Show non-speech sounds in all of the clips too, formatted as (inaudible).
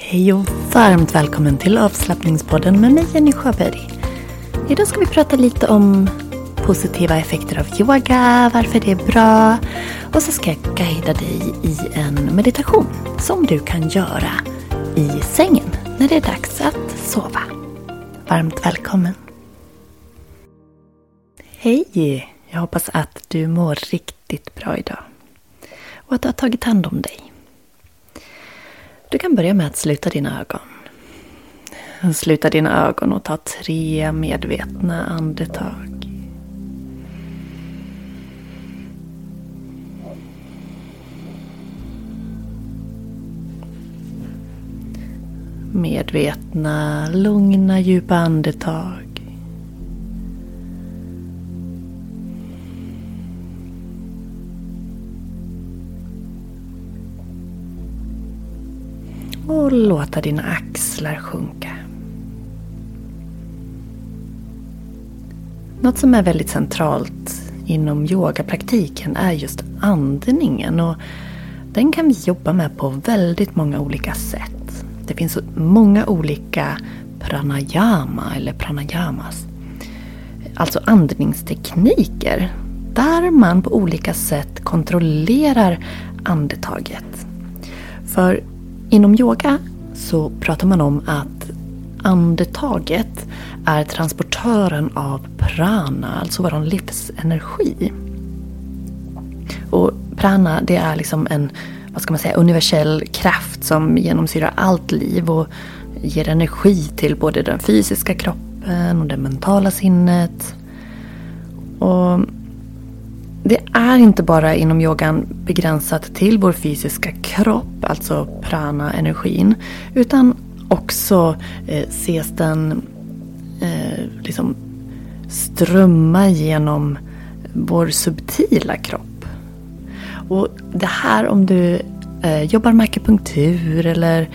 Hej och varmt välkommen till avslappningspodden med mig Jenny Sjöberg. Idag ska vi prata lite om positiva effekter av yoga, varför det är bra och så ska jag guida dig i en meditation som du kan göra i sängen när det är dags att sova. Varmt välkommen! Hej! Jag hoppas att du mår riktigt bra idag och att du har tagit hand om dig. Du kan börja med att sluta dina ögon. Sluta dina ögon och ta tre medvetna andetag. Medvetna, lugna, djupa andetag. Låta dina axlar sjunka. Något som är väldigt centralt inom yogapraktiken är just andningen. Och den kan vi jobba med på väldigt många olika sätt. Det finns många olika pranayama eller pranayamas. Alltså andningstekniker. Där man på olika sätt kontrollerar andetaget. För Inom yoga så pratar man om att andetaget är transportören av prana, alltså vår livsenergi. Och prana det är liksom en vad ska man säga, universell kraft som genomsyrar allt liv och ger energi till både den fysiska kroppen och det mentala sinnet. Och det är inte bara inom yogan begränsat till vår fysiska kropp, alltså prana-energin. Utan också eh, ses den eh, liksom strömma genom vår subtila kropp. Och det här om du eh, jobbar med akupunktur eller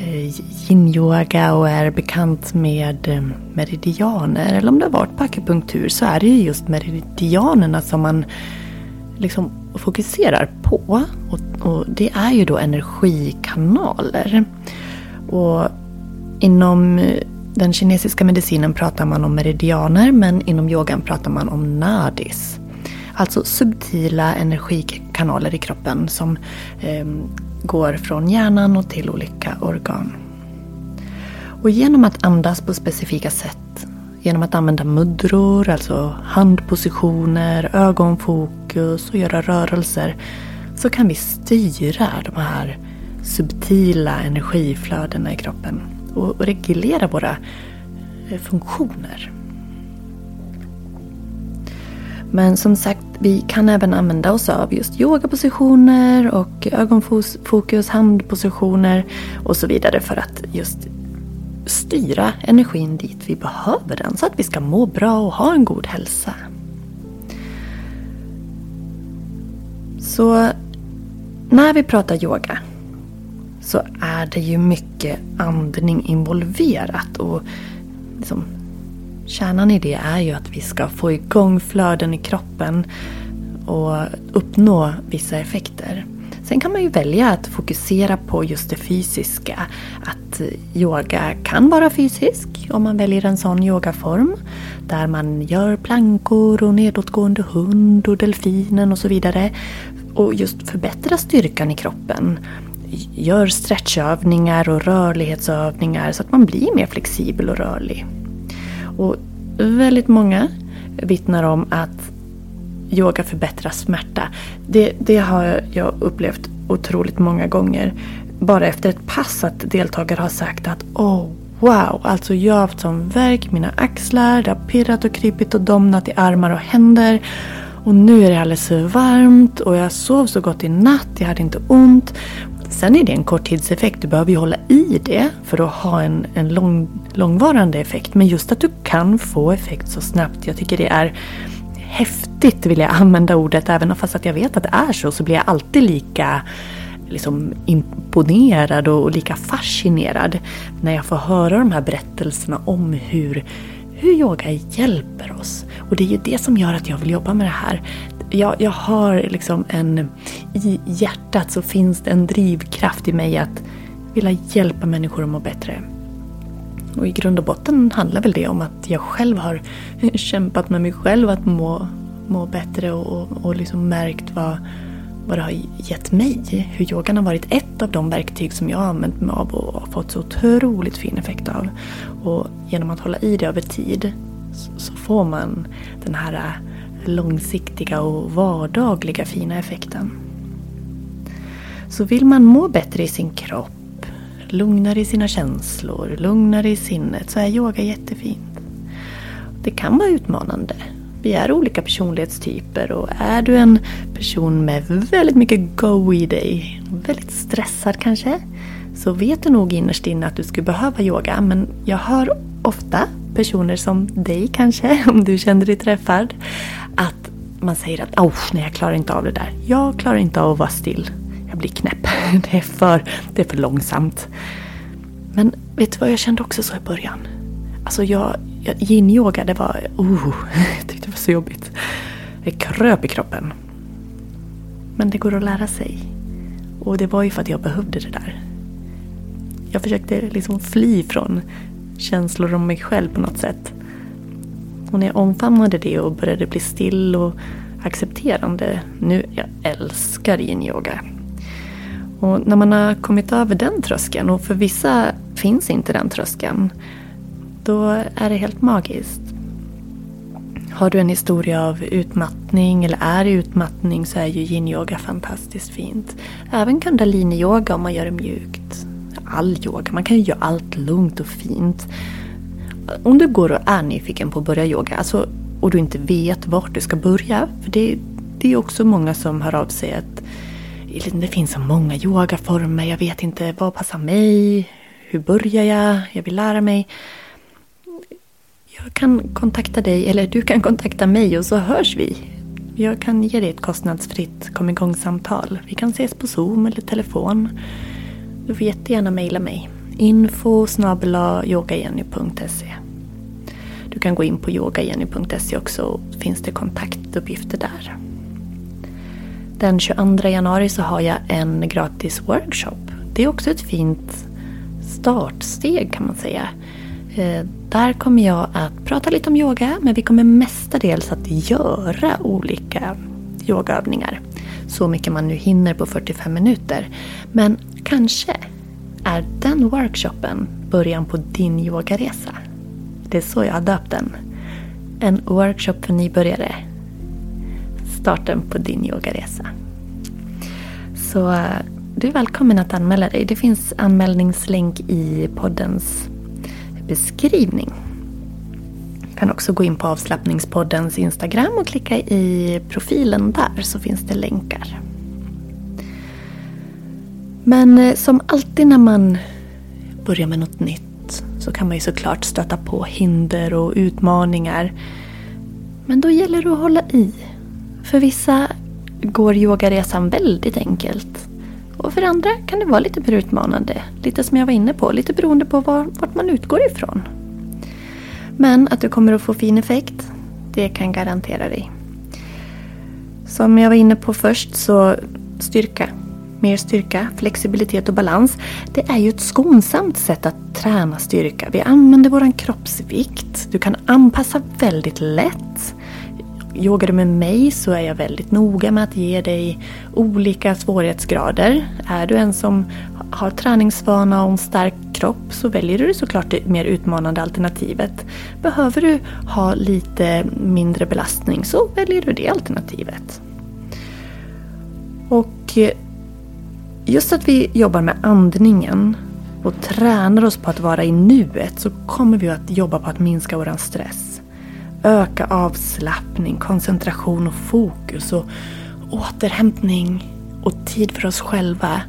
eh, yin-yoga och är bekant med eh, meridianer eller om du har varit på akupunktur så är det ju just meridianerna som man liksom fokuserar på. Och, och det är ju då energikanaler. Och inom eh, den kinesiska medicinen pratar man om meridianer men inom yogan pratar man om nadis. Alltså subtila energikanaler i kroppen som eh, går från hjärnan och till olika organ. Och genom att andas på specifika sätt, genom att använda mudror, alltså handpositioner, ögonfokus och göra rörelser, så kan vi styra de här subtila energiflödena i kroppen och reglera våra eh, funktioner. Men som sagt, vi kan även använda oss av just yogapositioner och ögonfokus, handpositioner och så vidare för att just styra energin dit vi behöver den så att vi ska må bra och ha en god hälsa. Så när vi pratar yoga så är det ju mycket andning involverat. Och liksom, kärnan i det är ju att vi ska få igång flöden i kroppen och uppnå vissa effekter. Sen kan man ju välja att fokusera på just det fysiska. Att eh, yoga kan vara fysisk om man väljer en sån yogaform. Där man gör plankor och nedåtgående hund och delfinen och så vidare. Och just förbättra styrkan i kroppen. Gör stretchövningar och rörlighetsövningar så att man blir mer flexibel och rörlig. Och väldigt många vittnar om att yoga förbättrar smärta. Det, det har jag upplevt otroligt många gånger. Bara efter ett pass att deltagare har sagt att oh, wow, alltså jag har haft sån värk i mina axlar, det har pirrat och krypit och domnat i armar och händer. Och nu är det alldeles varmt och jag sov så gott i natt, jag hade inte ont. Sen är det en korttidseffekt, du behöver ju hålla i det för att ha en, en lång, långvarande effekt. Men just att du kan få effekt så snabbt, jag tycker det är häftigt vill jag använda ordet. Även fast att jag vet att det är så, så blir jag alltid lika liksom imponerad och lika fascinerad när jag får höra de här berättelserna om hur, hur yoga hjälper oss. Och det är ju det som gör att jag vill jobba med det här. Jag, jag har liksom en... I hjärtat så finns det en drivkraft i mig att vilja hjälpa människor att må bättre. Och i grund och botten handlar väl det om att jag själv har (laughs) kämpat med mig själv att må, må bättre och, och, och liksom märkt vad, vad det har gett mig. Hur yogan har varit ett av de verktyg som jag har använt mig av och fått så otroligt fin effekt av. Och genom att hålla i det över tid så, så får man den här äh, långsiktiga och vardagliga fina effekten. Så vill man må bättre i sin kropp lugnare i sina känslor, lugnare i sinnet så är yoga jättefint. Det kan vara utmanande. Vi är olika personlighetstyper och är du en person med väldigt mycket go i dig, väldigt stressad kanske, så vet du nog innerst inne att du skulle behöva yoga. Men jag hör ofta personer som dig kanske, (laughs) om du känner dig träffad, att man säger att nej, jag klarar inte av det där. Jag klarar inte av att vara still jag blir knäpp. (laughs) Det är för, det är för långsamt. Men vet du vad jag kände också så i början? Alltså jag, yin-yoga det var, oh, (laughs) jag tyckte det var så jobbigt. Det kröp i kroppen. Men det går att lära sig. Och det var ju för att jag behövde det där. Jag försökte liksom fly från känslor om mig själv på något sätt. Och när jag omfamnade det och började bli still och accepterande. Nu, jag älskar yin-yoga. Och när man har kommit över den tröskeln, och för vissa finns inte den tröskeln, då är det helt magiskt. Har du en historia av utmattning eller är i utmattning så är ju yin-yoga fantastiskt fint. Även kundalini-yoga om man gör det mjukt. All yoga, man kan ju göra allt lugnt och fint. Om du går och är nyfiken på att börja yoga alltså, och du inte vet vart du ska börja, för det, det är också många som hör av sig att det finns så många yogaformer, jag vet inte vad passar mig, hur börjar jag, jag vill lära mig. Jag kan kontakta dig, eller du kan kontakta mig och så hörs vi. Jag kan ge dig ett kostnadsfritt kom igång-samtal. Vi kan ses på Zoom eller telefon. Du får jättegärna mejla mig. info yogagenny.se Du kan gå in på yogagenny.se också, finns det kontaktuppgifter där. Den 22 januari så har jag en gratis workshop. Det är också ett fint startsteg kan man säga. Eh, där kommer jag att prata lite om yoga men vi kommer mestadels att göra olika yogaövningar. Så mycket man nu hinner på 45 minuter. Men kanske är den workshopen början på din yogaresa. Det är så jag har döpt den. En workshop för nybörjare starten på din yogaresa. Så eh, du är välkommen att anmäla dig. Det finns anmälningslänk i poddens beskrivning. Du kan också gå in på avslappningspoddens Instagram och klicka i profilen där så finns det länkar. Men eh, som alltid när man börjar med något nytt så kan man ju såklart stöta på hinder och utmaningar. Men då gäller det att hålla i för vissa går yogaresan väldigt enkelt. Och för andra kan det vara lite mer utmanande. Lite som jag var inne på, lite beroende på var, vart man utgår ifrån. Men att du kommer att få fin effekt, det kan garantera dig. Som jag var inne på först så styrka. Mer styrka, flexibilitet och balans. Det är ju ett skonsamt sätt att träna styrka. Vi använder vår kroppsvikt. Du kan anpassa väldigt lätt. Yogar du med mig så är jag väldigt noga med att ge dig olika svårighetsgrader. Är du en som har träningsvana och en stark kropp så väljer du såklart det mer utmanande alternativet. Behöver du ha lite mindre belastning så väljer du det alternativet. Och eh, just att vi jobbar med andningen och tränar oss på att vara i nuet så kommer vi att jobba på att minska vår stress. Öka avslappning, koncentration och fokus och återhämtning och tid för oss själva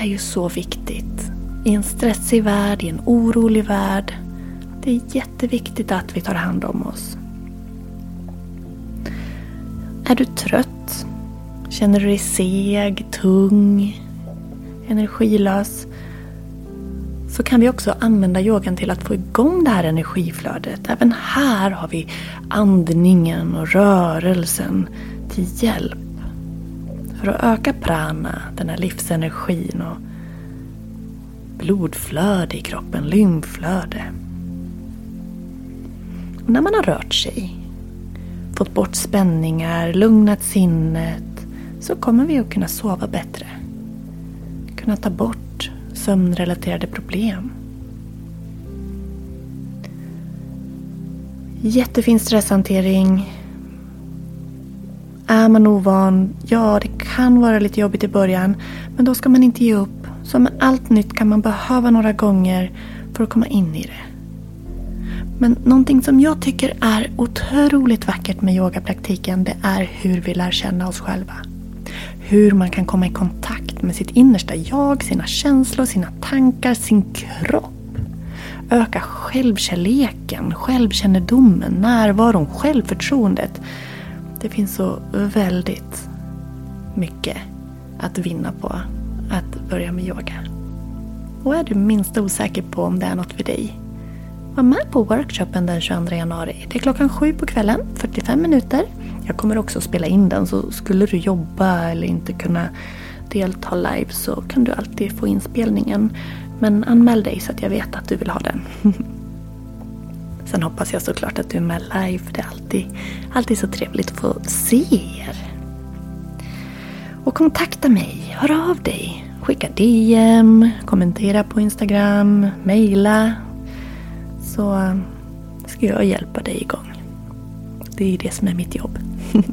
är ju så viktigt. I en stressig värld, i en orolig värld. Det är jätteviktigt att vi tar hand om oss. Är du trött? Känner du dig seg, tung, energilös? Så kan vi också använda yogan till att få igång det här energiflödet. Även här har vi andningen och rörelsen till hjälp. För att öka prana, den här livsenergin och blodflöde i kroppen, lymflöde. Och när man har rört sig, fått bort spänningar, lugnat sinnet så kommer vi att kunna sova bättre. Kunna ta bort sömnrelaterade problem. Jättefin stresshantering. Är man ovan, ja det kan vara lite jobbigt i början. Men då ska man inte ge upp. Som med allt nytt kan man behöva några gånger för att komma in i det. Men någonting som jag tycker är otroligt vackert med yogapraktiken det är hur vi lär känna oss själva. Hur man kan komma i kontakt med sitt innersta jag, sina känslor, sina tankar, sin kropp. Öka självkärleken, självkännedomen, närvaron, självförtroendet. Det finns så väldigt mycket att vinna på att börja med yoga. Och är du minst osäker på om det är något för dig var med på workshopen den 22 januari. Det är klockan sju på kvällen, 45 minuter. Jag kommer också spela in den så skulle du jobba eller inte kunna delta live så kan du alltid få inspelningen. Men anmäl dig så att jag vet att du vill ha den. (laughs) Sen hoppas jag såklart att du är med live för det är alltid, alltid så trevligt att få se er. Och kontakta mig, hör av dig. Skicka DM, kommentera på Instagram, mejla. Så ska jag hjälpa dig igång. Det är det som är mitt jobb. (laughs)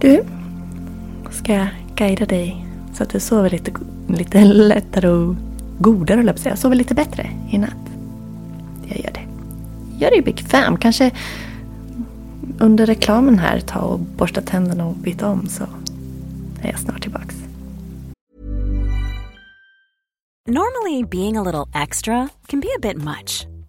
du, ska jag guida dig så att du sover lite, lite lättare och godare, höll jag säga. Sover lite bättre i natt. Jag gör det. Gör dig bekväm. Kanske under reklamen här ta och borsta tänderna och byta om så är jag snart tillbaks. Normally being a little extra can be a bit much.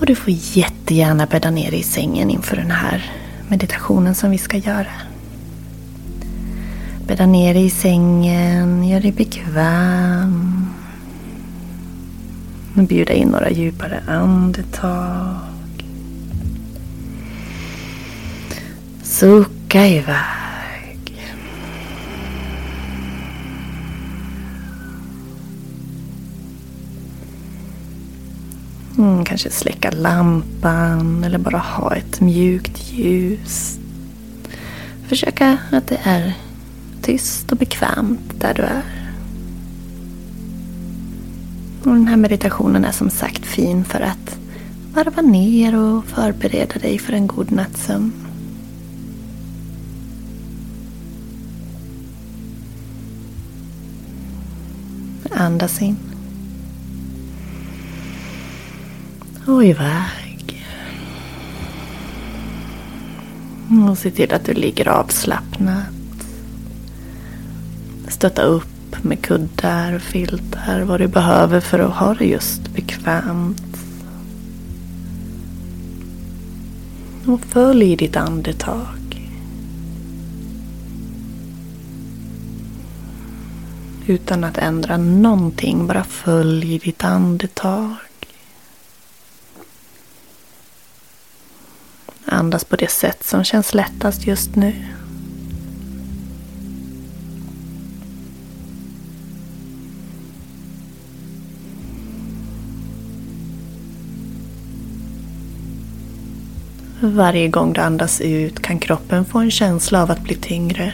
Och du får jättegärna bädda ner dig i sängen inför den här meditationen som vi ska göra. Bädda ner dig i sängen, gör dig bekväm. Och bjuda in några djupare andetag. Sucka iväg. Mm, kanske släcka lampan eller bara ha ett mjukt ljus. Försöka att det är tyst och bekvämt där du är. Och den här meditationen är som sagt fin för att varva ner och förbereda dig för en god nattsömn. Andas in. Och iväg. Och se till att du ligger avslappnat. Stötta upp med kuddar och filtar vad du behöver för att ha det just bekvämt. Och följ ditt andetag. Utan att ändra någonting, bara följ ditt andetag. Andas på det sätt som känns lättast just nu. Varje gång du andas ut kan kroppen få en känsla av att bli tyngre.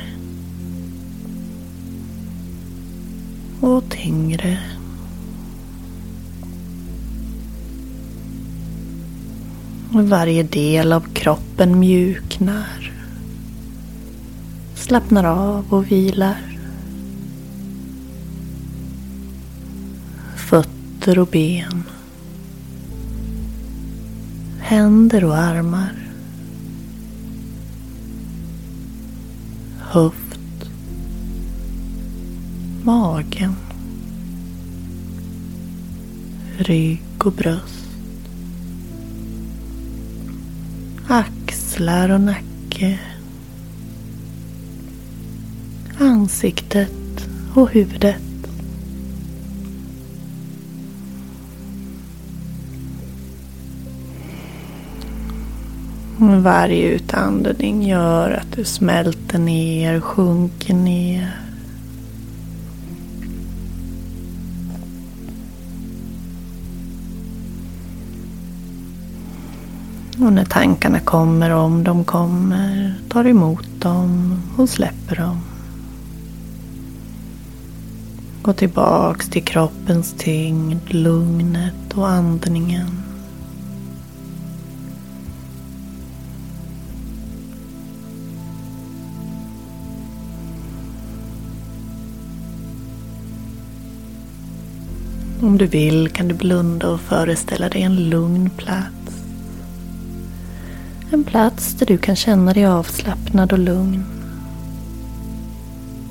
Och tyngre. Varje del av kroppen mjuknar. Slappnar av och vilar. Fötter och ben. Händer och armar. Höft. Magen. Rygg och bröst. Axlar och nacke. Ansiktet och huvudet. Varje utandning gör att du smälter ner, sjunker ner. Och när tankarna kommer, om de kommer, tar emot dem och släpper dem. Gå tillbaks till kroppens tyngd, lugnet och andningen. Om du vill kan du blunda och föreställa dig en lugn plats. En plats där du kan känna dig avslappnad och lugn.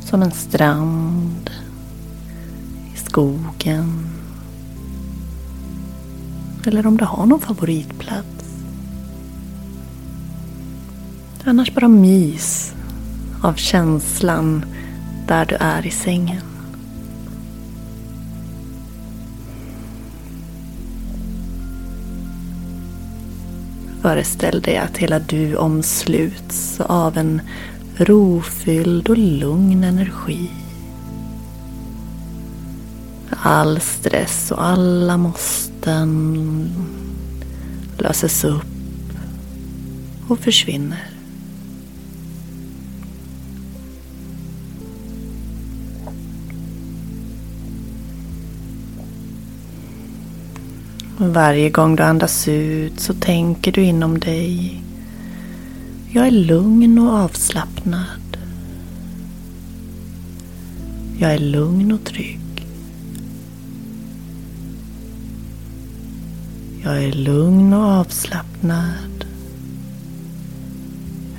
Som en strand, i skogen. Eller om du har någon favoritplats. Annars bara mys av känslan där du är i sängen. Föreställ dig att hela du omsluts av en rofylld och lugn energi. All stress och alla måsten löses upp och försvinner. Varje gång du andas ut så tänker du inom dig. Jag är lugn och avslappnad. Jag är lugn och trygg. Jag är lugn och avslappnad.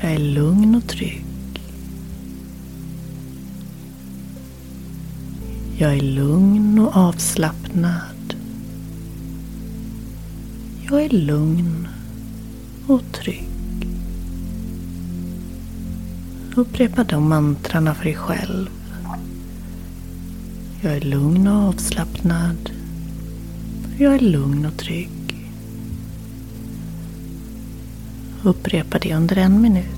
Jag är lugn och trygg. Jag är lugn och avslappnad. Jag är lugn och trygg. Upprepa de mantrarna för dig själv. Jag är lugn och avslappnad. Jag är lugn och trygg. Upprepa det under en minut.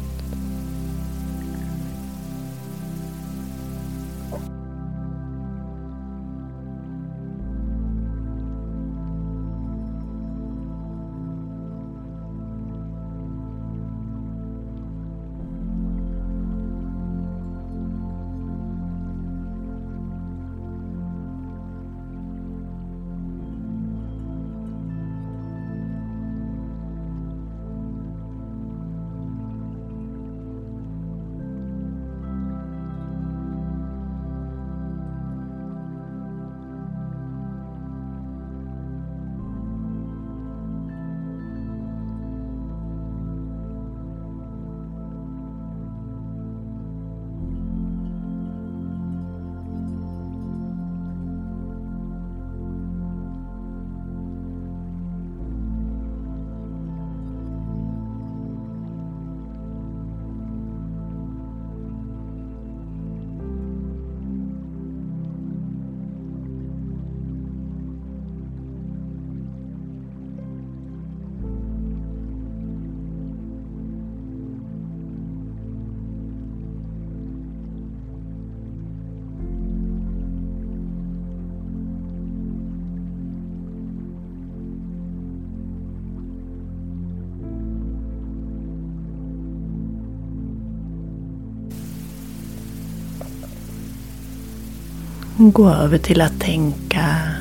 Gå över till att tänka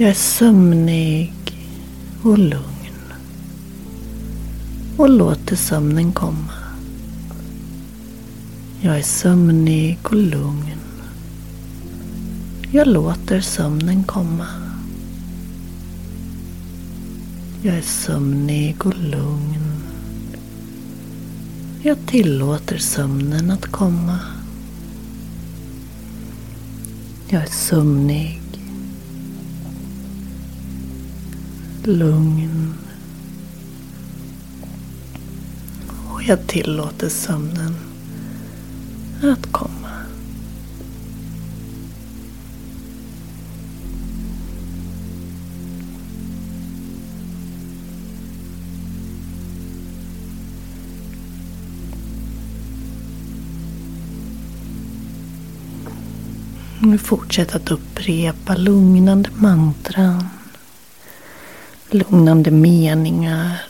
jag är sömnig och lugn och låter sömnen komma. Jag är sömnig och lugn. Jag låter sömnen komma. Jag är sömnig och lugn. Jag tillåter sömnen att komma. Jag är sömnig. Lugn. Och jag tillåter sömnen att komma. Nu fortsätta att upprepa lugnande mantran. Lugnande meningar.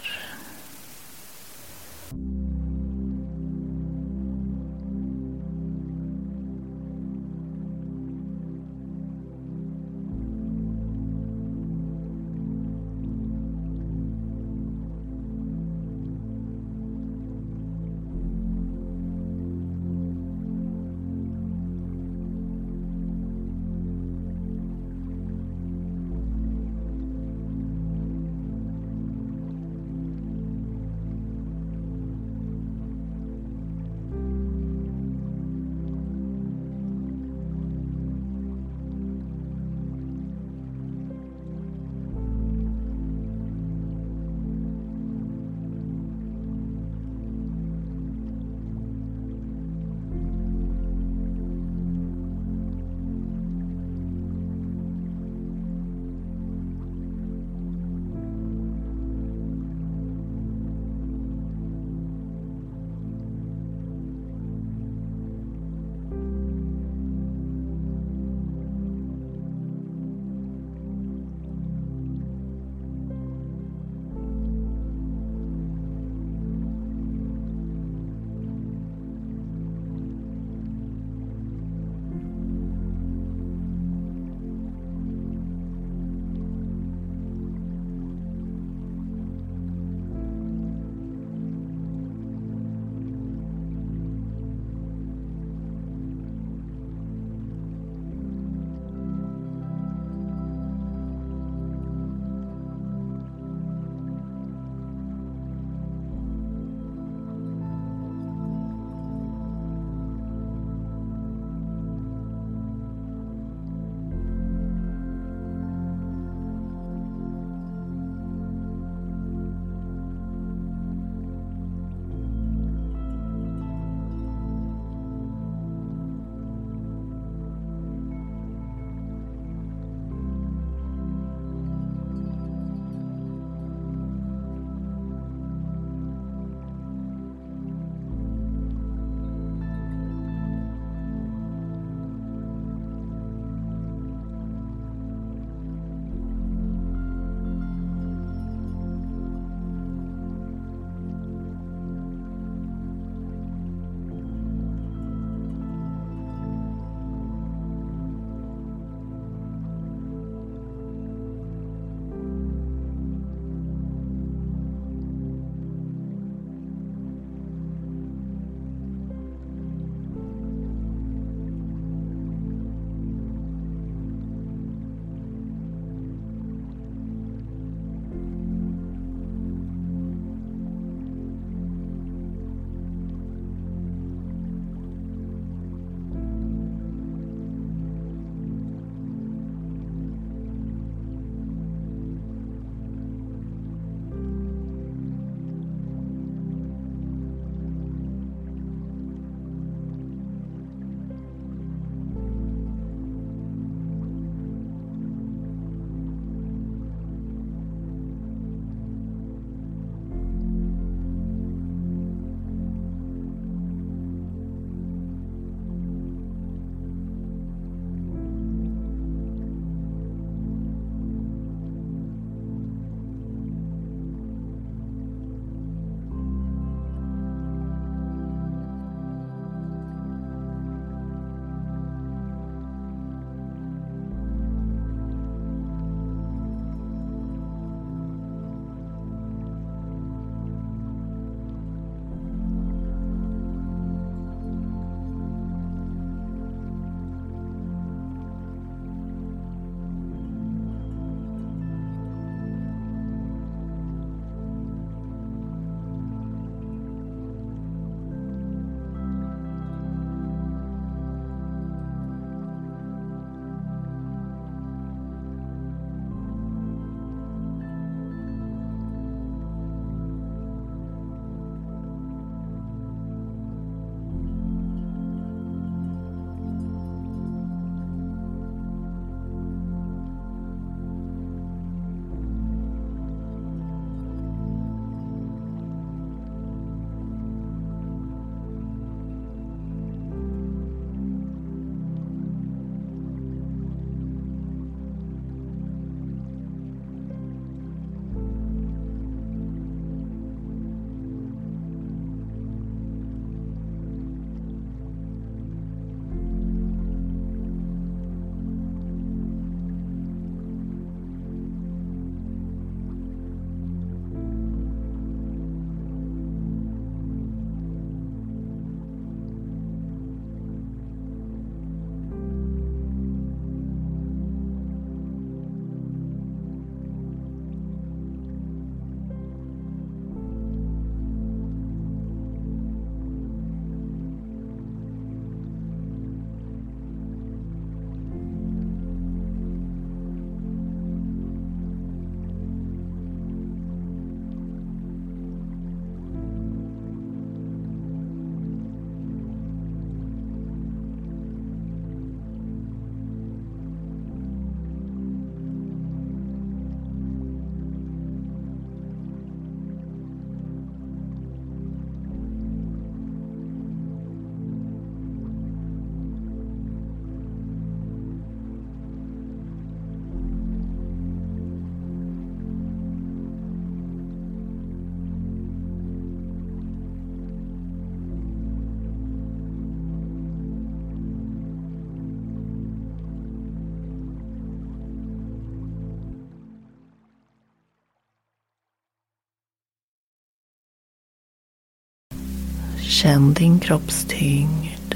Känn din kroppstyngd,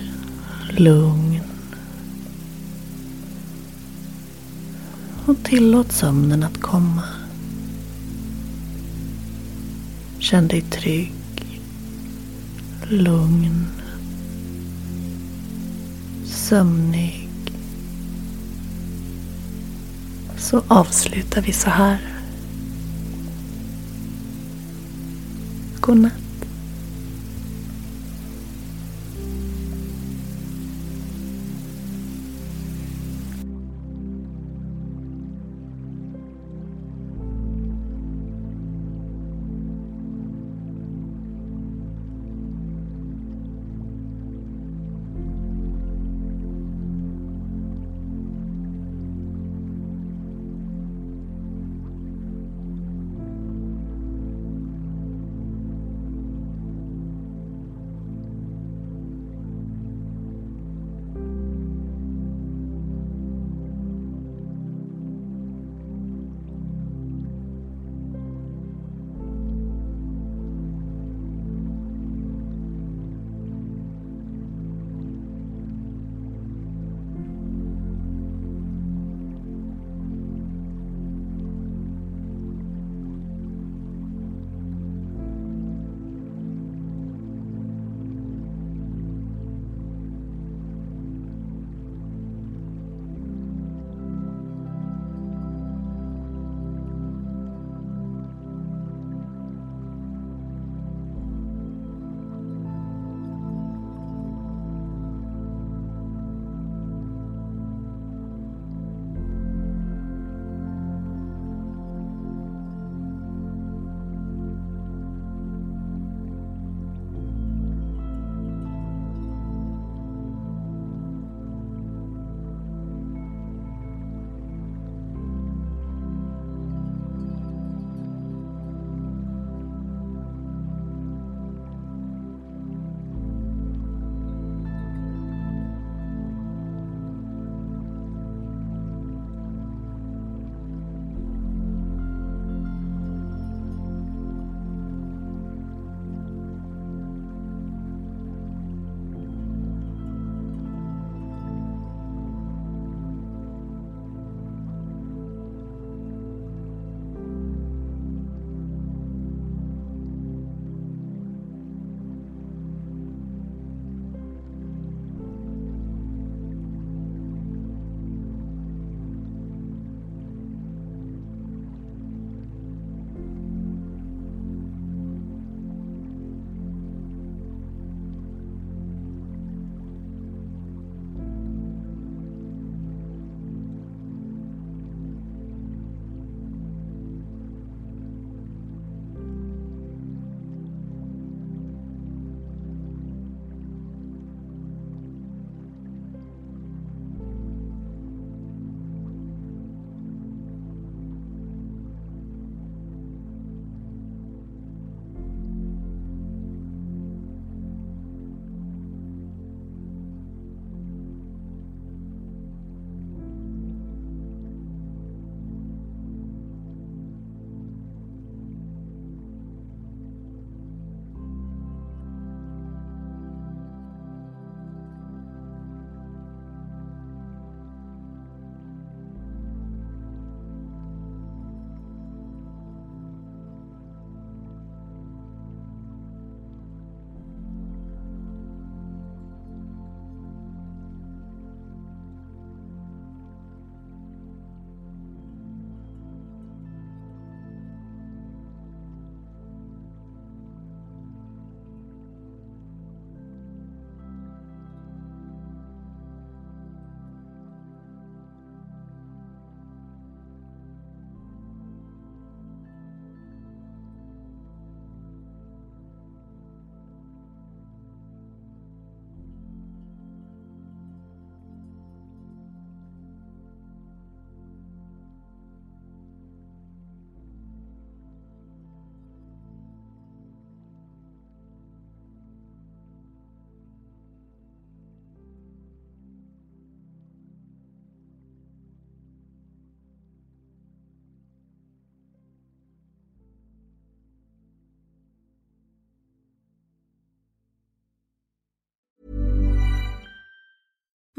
lugn. Och tillåt sömnen att komma. Känn dig trygg, lugn, sömnig. Så avslutar vi så här. Godnatt.